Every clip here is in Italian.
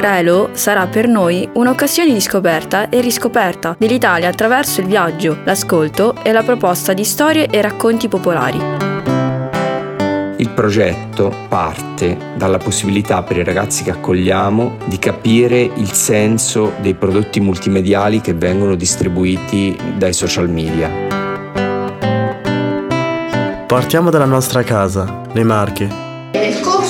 Relo sarà per noi un'occasione di scoperta e riscoperta dell'Italia attraverso il viaggio, l'ascolto e la proposta di storie e racconti popolari. Il progetto parte dalla possibilità per i ragazzi che accogliamo di capire il senso dei prodotti multimediali che vengono distribuiti dai social media. Partiamo dalla nostra casa, le Marche,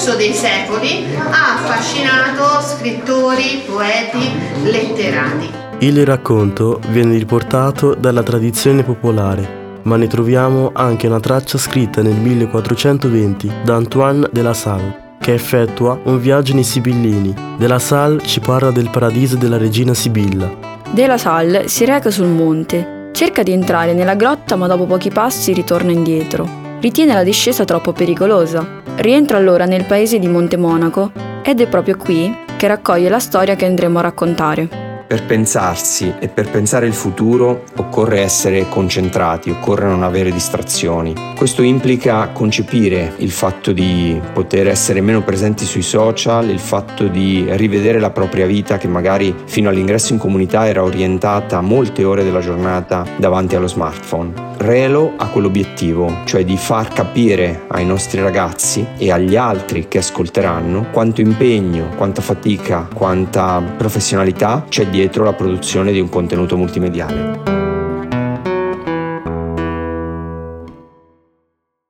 corso dei secoli ha affascinato scrittori, poeti, letterati. Il racconto viene riportato dalla tradizione popolare, ma ne troviamo anche una traccia scritta nel 1420 da Antoine de la Salle, che effettua un viaggio nei Sibillini. De la Salle ci parla del paradiso della regina Sibilla. De la Salle si reca sul monte, cerca di entrare nella grotta ma dopo pochi passi ritorna indietro. Ritiene la discesa troppo pericolosa Rientra allora nel paese di Montemonaco ed è proprio qui che raccoglie la storia che andremo a raccontare. Per pensarsi e per pensare il futuro occorre essere concentrati, occorre non avere distrazioni. Questo implica concepire il fatto di poter essere meno presenti sui social, il fatto di rivedere la propria vita che magari fino all'ingresso in comunità era orientata molte ore della giornata davanti allo smartphone. Relo ha quell'obiettivo, cioè di far capire ai nostri ragazzi e agli altri che ascolteranno quanto impegno, quanta fatica, quanta professionalità c'è dietro la produzione di un contenuto multimediale.